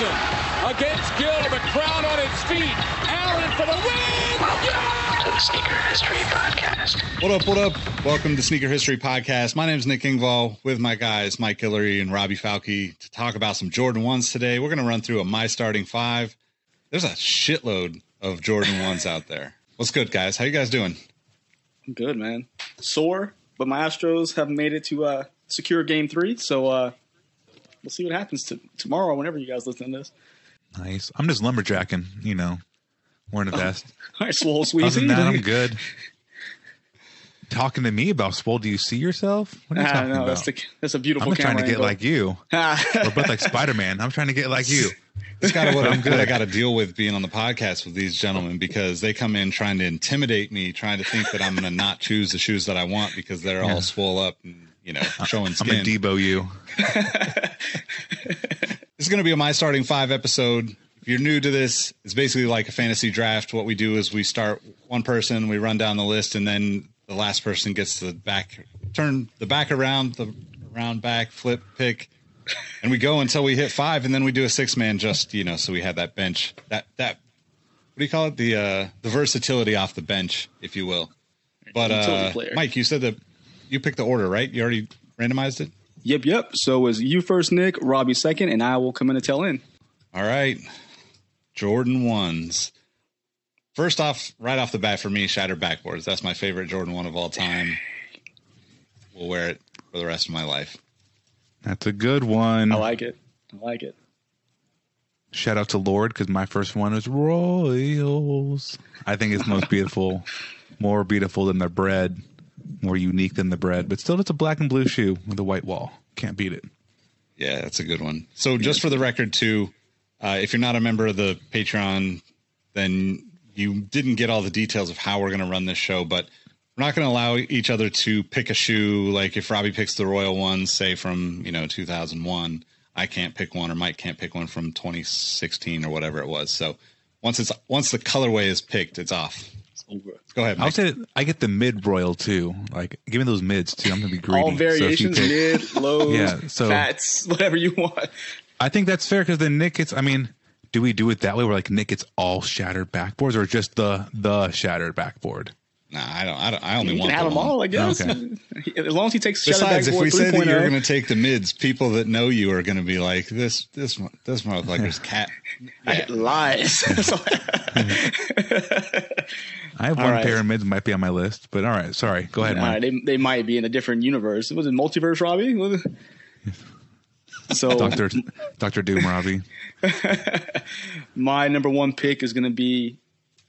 Iverson against Gill. The crowd on its feet. Allen for the win. Welcome to the Sneaker History Podcast. What up, what up? Welcome to Sneaker History Podcast. My name is Nick Engvall with my guys, Mike Hillary and Robbie Falke, to talk about some Jordan 1s today. We're going to run through a My Starting Five. There's a shitload of Jordan 1s out there. What's good, guys? How you guys doing? I'm good, man. Sore, but my Astros have made it to uh, secure Game Three, so uh, we'll see what happens to tomorrow. Whenever you guys listen to this, Nice. I'm just lumberjacking, you know, wearing a vest. all right, Swole Other than that, I'm good. Talking to me about swole? Do you see yourself? What are you Ah, talking no, about? that's, the, that's a beautiful I'm just trying to get angle. like you. We're both like Spider Man. I'm trying to get like you. That's kind of what, I'm, what I got to deal with being on the podcast with these gentlemen because they come in trying to intimidate me, trying to think that I'm going to not choose the shoes that I want because they're all swole up and, you know, showing I'm going to Debo you. This is going to be a My Starting Five episode. If you're new to this, it's basically like a fantasy draft. What we do is we start one person, we run down the list, and then the last person gets the back, turn the back around, the round back, flip, pick, and we go until we hit five, and then we do a six man just, you know, so we have that bench, that, that, what do you call it? The, uh, the versatility off the bench, if you will. But, uh. Mike, you said that you picked the order, right? You already randomized it? Yep, yep. So it was you first, Nick, Robbie second, and I will come in and tell in. All right. Jordan ones. First off, right off the bat for me, shattered backboards. That's my favorite Jordan one of all time. We'll wear it for the rest of my life. That's a good one. I like it. I like it. Shout out to Lord because my first one is Royals. I think it's most beautiful, more beautiful than the Bred, more unique than the Bred, but still, it's a black and blue shoe with a white wall. Can't beat it. Yeah, that's a good one. So, just for the record, too, uh, if you're not a member of the Patreon, then you didn't get all the details of how we're going to run this show. But we're not going to allow each other to pick a shoe. Like if Robbie picks the Royal one, say from you know 2001, I can't pick one, or Mike can't pick one from 2016 or whatever it was. So once it's once the colorway is picked, it's off. It's over. Go ahead, I'll say that I get the mid royal too. Like, give me those mids too. I'm gonna be greedy. All So if variations, pick- mid, low, Yeah, so- fats, whatever you want. I think that's fair because then Nick gets. I mean, do we do it that way where like Nick gets all shattered backboards or just the the shattered backboard? Nah, I don't. I don't. I only You can have them one. all, I guess. Okay. As long as he takes Shadow Besides, if we said that you're going to take the mids, people that know you are going to be like, "This, this, mo- this motherfucker's cat." Yeah. lies. I have All one right. pair of mids might be on my list, but all right, sorry. Go ahead, All right, they, they might be in a different universe. Was it multiverse, Robbie? So Doctor Doctor Doom Robbie. my number one pick is going to be,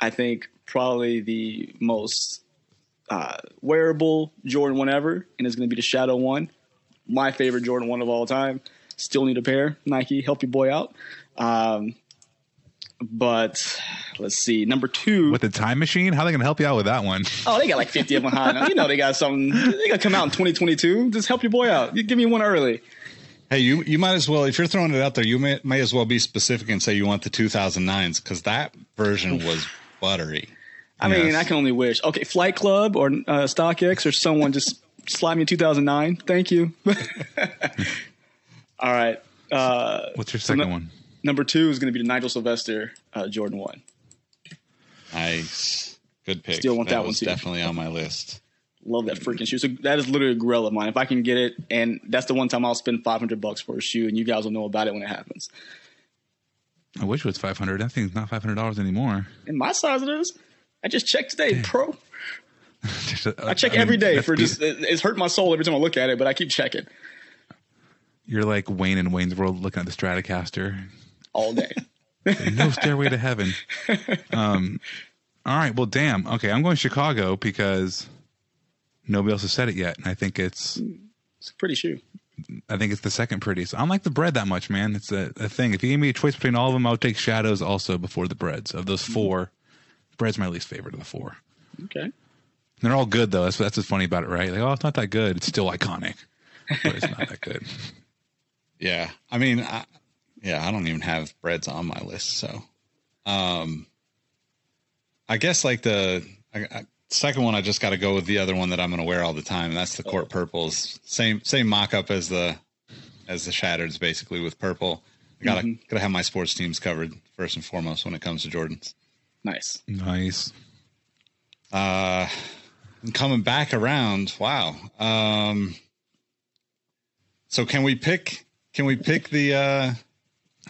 I think, probably the most uh, wearable Jordan one ever, and it's going to be the Shadow One. My favorite Jordan one of all time. Still need a pair. Nike, help your boy out. Um, but let's see, number two. With the time machine, how are they gonna help you out with that one? Oh, they got like 50 of them high now. You know they got something. They got to come out in 2022. Just help your boy out. You Give me one early. Hey, you you might as well if you're throwing it out there, you may, may as well be specific and say you want the 2009s because that version was buttery. I mean, I can only wish. Okay, Flight Club or uh, StockX or someone just slide me 2009. Thank you. All right. Uh, What's your second no- one? number two is going to be the Nigel Sylvester uh, Jordan 1. Nice, good pick. Still want that one too. Definitely on my list. Love that freaking shoe. So that is literally a grill of mine. If I can get it, and that's the one time I'll spend 500 bucks for a shoe, and you guys will know about it when it happens. I wish it was 500. That thing's not $500 anymore. In my size, it is. I just checked today, pro. I I check mean, every day for just. it- It's hurt my soul every time I look at it, but I keep checking You're like Wayne in Wayne's World looking at the Stratocaster. all day. no stairway to heaven. Um, all right. Well, damn. Okay, I'm going Chicago because nobody else has said it yet, and I think it's It's a pretty shoe. I think it's the second prettiest. I don't like the Bred that much, man. It's a, a thing. If you gave me a choice between all of them, I would take Shadows also before the Breds. Of those four, Bred's my least favorite of the four. Okay. They're all good though. That's that's what's funny about it, right? Like, oh, it's not that good. It's still iconic, but it's not that good. Yeah. I mean, I, yeah, I don't even have Breds on my list. So, um, I guess like the I, I, second one, I just got to go with the other one that I'm going to wear all the time. And that's the court purples. Same, same mock up as the, as the shattereds basically with purple. I gotta, gotta have my sports teams covered first and foremost when it comes to Jordans. Nice. Nice. Uh, and coming back around. Wow. Um, so can we pick, can we pick the, uh,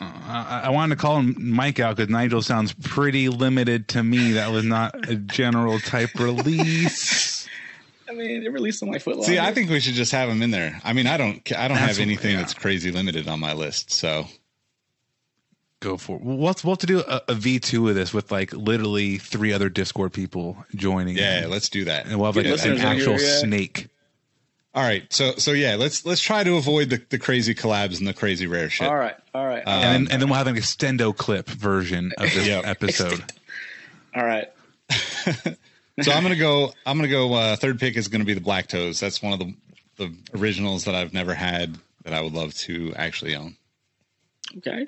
I, I wanted to call him Mike out because Nigel sounds pretty limited to me. That was not a general type release. I mean, they released on my foot. See, I think we should just have them in there. I mean, I don't, I don't That's have anything what- yeah. that's crazy limited on my list. So Go for it. We'll, we'll have to do a, a V2 of this with like literally three other Discord people joining. yeah, in. let's do that. and we'll have like Get an listeners actual here, yeah. snake. All right. So, so yeah, let's let's try to avoid the, the crazy collabs and the crazy rare shit. All right. All right. Uh, and, then, and then we'll have an extendo clip version of this Yep. episode. all right. So I'm gonna go. I'm gonna go. Uh, third pick is gonna be the Black Toes. That's one of the the originals that I've never had that I would love to actually own. Okay.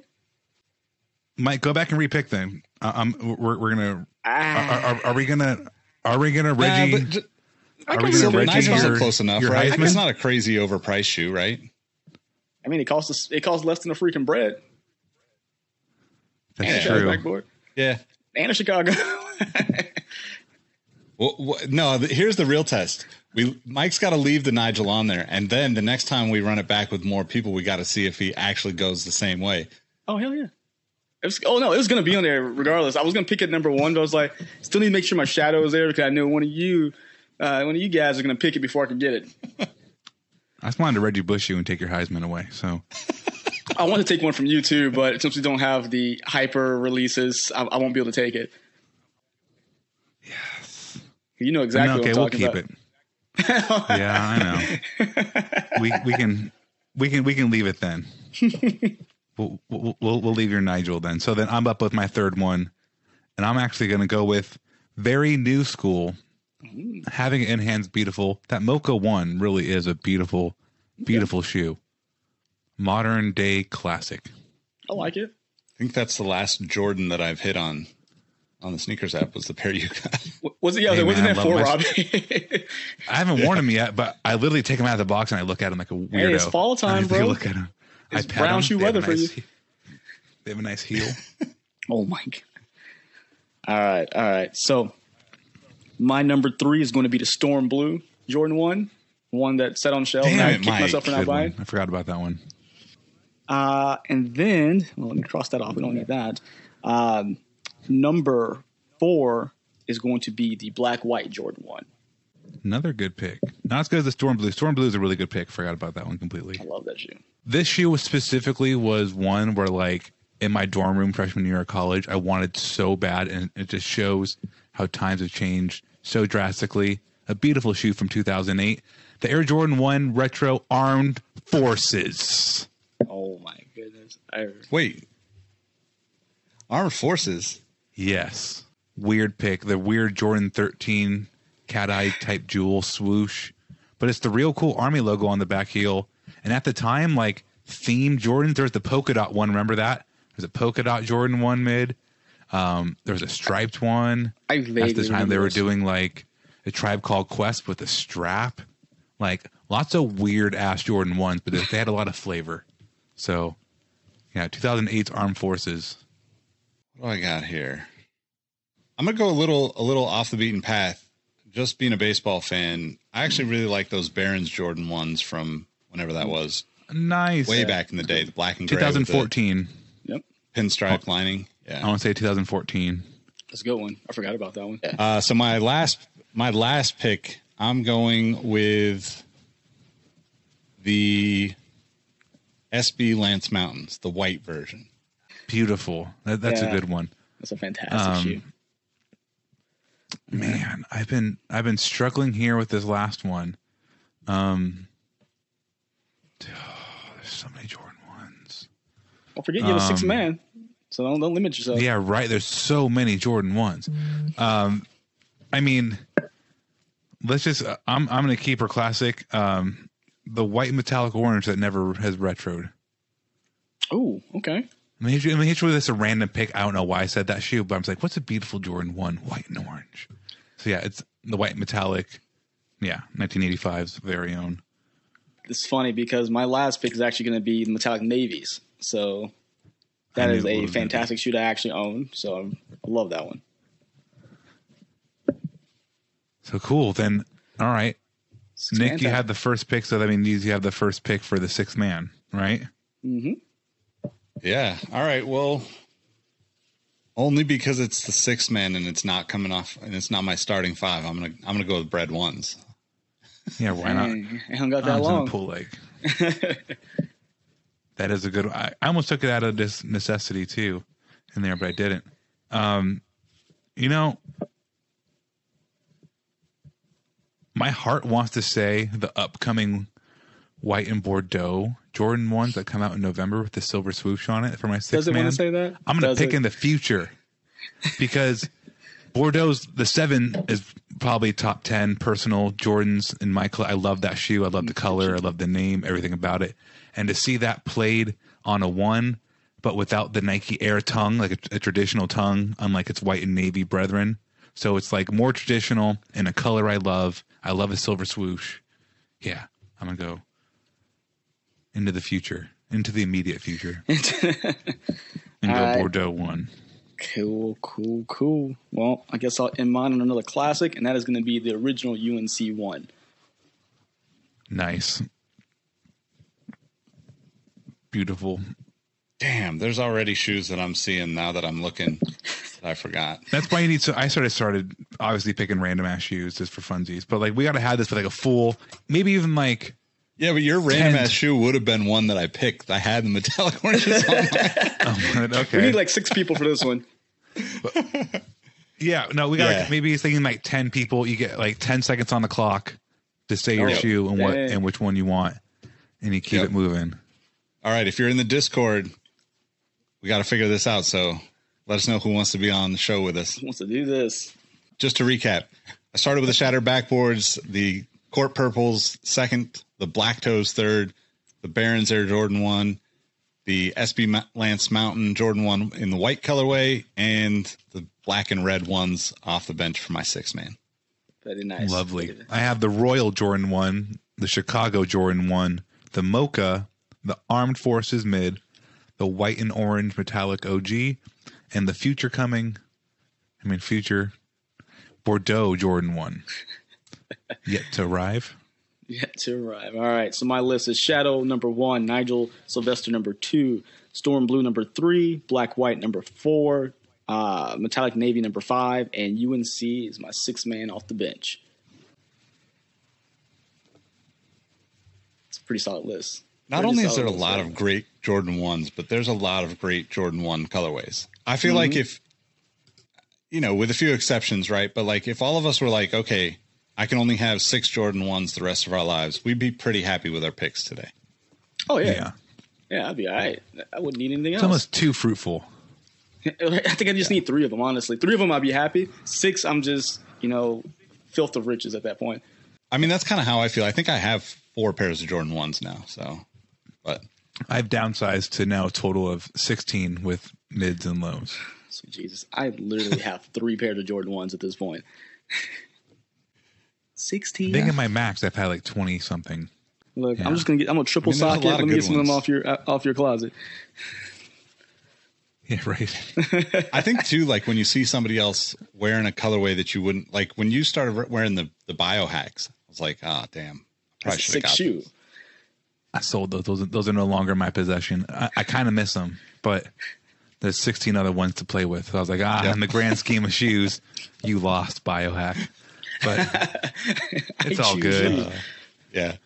Mike, go back and repick them. Uh, um, we're, we're gonna. Are, Ah, are, are we gonna? Are we gonna Reggie? Uh, but j- I are can we see Reggie your- are close enough, right? Heisman? It's not a crazy overpriced shoe, right? I mean, it costs us. It costs less than a freaking Bred. That's And true. backboard. Yeah. And a Chicago. Well, wh- no. th- Here's the real test. We Mike's got to leave the Nigel on there, and then the next time we run it back with more people, we got to see if he actually goes the same way. oh hell yeah. It was, oh no, it was gonna be on there regardless. I was gonna pick it number one, but I was like, still need to make sure my shadow is there because I knew one of you, uh, one of you guys are gonna pick it before I could get it. I just wanted to Reggie Bush you and take your Heisman away. So I want to take one from you too, but since we don't have the hyper releases, I, I won't be able to take it. Yes. You know exactly okay, what we'll talking keep about. it. yeah, I know. we we can we can we can leave it then. We'll, we'll we'll we'll leave your Nigel then. So then I'm up with my third one, and I'm actually going to go with very new school. Having it in hands beautiful. That Mocha one really is a beautiful, beautiful shoe. Modern day classic. I like it. I think that's the last Jordan that I've hit on on the SNKRS app was the pair you got. Was it? Yeah, Hey, wasn't man, that I for Robbie? I haven't worn them yet, but I literally take them out of the box and I look at them like a weirdo. Hey, it's fall time, I bro. Look at them. It's brown 'em. shoe They weather for you. he- They have a nice heel. oh my god! All right, all right. So my number three is going to be the Storm Blue Jordan One, one that sat on shelf. Damn and I it, kicked Mike. myself for not Good one. I forgot about that one. Uh, and then, well, let me cross that off. We don't need that. Um, number four is going to be the black white Jordan one. Another good pick. Not as good as the Storm Blue. Storm Blue is a really good pick. Forgot about that one completely. I love that shoe. This shoe was specifically was one where like in my dorm room freshman year of college, I wanted so bad, and it just shows how times have changed so drastically. A beautiful shoe from 2008, the Air Jordan One Retro Armed Forces. Oh my goodness! I, Wait, Armed Forces. Yes. Weird pick. The weird Jordan 13 cat eye type jewel swoosh. But it's the real cool Army logo on the back heel. And at the time, like themed Jordans, there was the polka dot one. Remember that? There's a polka dot Jordan one mid. Um, there was a striped one. I At the time, they were doing like a tribe called Quest with a strap. Like lots of weird ass Jordan ones, but they had a lot of flavor. So, yeah, 2008's Armed Forces. What do I got here? I'm gonna go a little a little off the beaten path. Just being a baseball fan, I actually really like those Barons Jordan ones from whenever that was, Nice. way back in the day, the black and gray. 2014. Yep. pinstripe lining. Yeah. I Yeah. want to say 2014. That's a good one. I forgot about that one. Uh, so my last my last pick, I'm going with the SB Lance Mountains, the white version. Beautiful. That, that's Yeah. a good one. That's a fantastic Um, shoe. Man, I've been I've been struggling here with this last one. Um, there's so many Jordan ones. Don't forget you have a six um, man, so don't don't limit yourself. Yeah, right. There's so many Jordan ones. Um, I mean, let's just. I'm I'm gonna keep her classic. Um, the white metallic orange that never has retroed. Oh, okay. I mean, I mean, hit you with this a random pick. I don't know why I said that shoe, but I was like, "What's a beautiful Jordan One, white and orange?" So yeah, it's the white metallic. Yeah, 1985's very own. It's funny because my last pick is actually going to be the metallic navies. So that I is knew it a fantastic shoe I actually own. So I love that one. So cool. Then, all right, Six Nick, you tag. had the first pick, so that means you have the first pick for the sixth man, right? Mhm. Yeah. All right. Well, only because it's the six man and it's not coming off and it's not my starting five. I'm gonna I'm gonna go with Bred ones. Yeah, why not? I haven't got that Arms in long. a pull leg. that is a good. I, I almost took it out of this necessity too, in there, but I didn't. Um, you know, my heart wants to say the upcoming white and Bordeaux Jordan ones that come out in November with the silver swoosh on it for my six Does it man. want to say that? I'm going to pick it? in the future because Bordeaux's the seven is probably top ten personal Jordans in my. Cl- I love that shoe. I love the color. I love the name. Everything about it. And to see that played on a one, but without the Nike Air tongue, like a, a traditional tongue, unlike its white and navy brethren. So it's like more traditional in a color I love. I love a silver swoosh. Yeah, I'm gonna go into the future, into the immediate future, and go Alright. Bordeaux one. Cool, cool, cool. Well, I guess I'll end mine on another classic, and that is going to be the original UNC one. Nice. Beautiful. Damn, there's already shoes that I'm seeing now that I'm looking. that I forgot. That's why you need to. I sort of started obviously picking random ass shoes just for funsies, but like we got to have this with like a full, maybe even like Yeah, but your random ass shoe would have been one that I picked. I had the metallic oranges on mine. Oh, okay. We need like six people for this one. yeah, no, we got Yeah. like, maybe it's thinking like ten people. You get like ten seconds on the clock to say your Oh, shoe and what dang. and which one you want, and you keep Yep. it moving. All right, if you're in the Discord, we got to figure this out. So let us know who wants to be on the show with us. Who wants to do this? Just to recap, I started with the Shattered Backboards, the Court Purples second, the Black Toes third, the Barons Air Jordan one, the SB Lance Mountain Jordan one in the white colorway, and the black and red ones off the bench for my six man. Very nice. Lovely. I have the Royal Jordan one, the Chicago Jordan one, the Mocha, the Armed Forces mid, the white and orange metallic OG, and the future coming. I mean, future Bordeaux Jordan one yet to arrive. Yet to arrive. All right. So my list is Shadow number one, Nigel Sylvester number two, Storm Blue number three, Black White number four, uh, Metallic Navy number five, and UNC is my six man off the bench. It's a pretty solid list. Not Pretty only is there a lot right? of great Jordan ones, but there's a lot of great Jordan one colorways. I feel Mm-hmm. like if, you know, with a few exceptions, right? But like if all of us were like, okay, I can only have six Jordan ones the rest of our lives, we'd be pretty happy with our picks today. Oh yeah. Yeah. yeah, I'd be all right. I wouldn't need anything It's else. almost too fruitful. I think I just need three of them. Honestly, three of them I'd be happy. Six, I'm just you know, filth of riches at that point. I mean, that's kind of how I feel. I think I have four pairs of Jordan ones now. So, but I've downsized to now a total of 16 with mids and lows. So Jesus, I literally have three pairs of Jordan ones at this point. I think in my max, I've had like 20 something. Look, Yeah. I'm just gonna get. I'm gonna triple I mean, socket. Let me get some of them off your uh, off your closet. Yeah, right. I think too, like when you see somebody else wearing a colorway that you wouldn't like, when you started wearing the the biohacks, I was like, ah, damn, probably That's a should have got shoe. those. I sold those. Those, are- those are no longer in my possession. I, I kind of miss them, but there's 16 other ones to play with. So I was like, ah, in the grand scheme of shoes, you lost biohack. But it's all good. you. Yeah.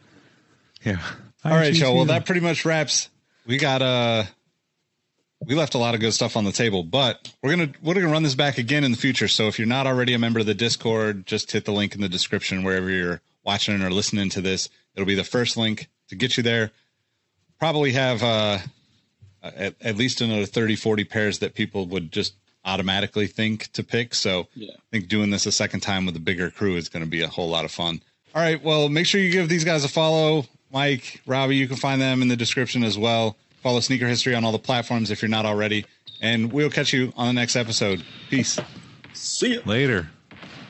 Yeah. All right, y'all. Well, that pretty much wraps. We got uh we left a lot of good stuff on the table, but we're gonna we're gonna run this back again in the future. So if you're not already a member of the Discord, just hit the link in the description wherever you're watching or listening to this. It'll be the first link to get you there. Probably have uh at, at least another 30, 40 pairs that people would just automatically think to pick. So Yeah. I think doing this a second time with a bigger crew is going to be a whole lot of fun. All right. Well, make sure you give these guys a follow. Mike, Robbie, you can find them in the description as well. Follow Sneaker History on all the platforms if you're not already. And we'll catch you on the next episode. Peace. See you Later.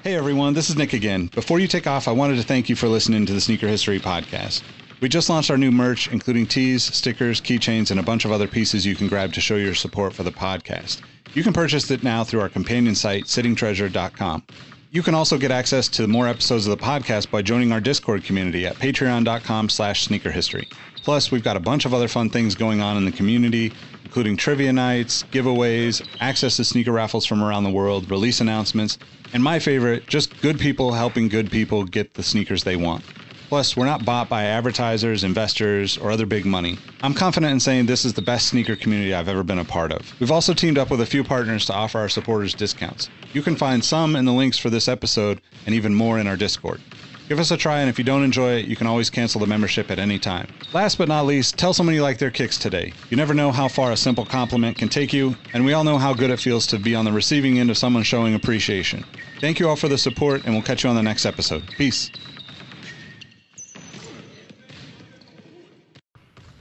Hey everyone, this is Nick again. Before you take off, I wanted to thank you for listening to the Sneaker History Podcast. We just launched our new merch, including tees, stickers, keychains, and a bunch of other pieces you can grab to show your support for the podcast. You can purchase it now through our companion site, sittingtreasure.com. You can also get access to more episodes of the podcast by joining our Discord community at patreon.com slash sneaker history. Plus, we've got a bunch of other fun things going on in the community, including trivia nights, giveaways, access to sneaker raffles from around the world, release announcements, and my favorite, just good people helping good people get the sneakers they want. Plus, we're not bought by advertisers, investors, or other big money. I'm confident in saying this is the best sneaker community I've ever been a part of. We've also teamed up with a few partners to offer our supporters discounts. You can find some in the links for this episode and even more in our Discord. Give us a try, and if you don't enjoy it, you can always cancel the membership at any time. Last but not least, tell someone you like their kicks today. You never know how far a simple compliment can take you, and we all know how good it feels to be on the receiving end of someone showing appreciation. Thank you all for the support, and we'll catch you on the next episode. Peace.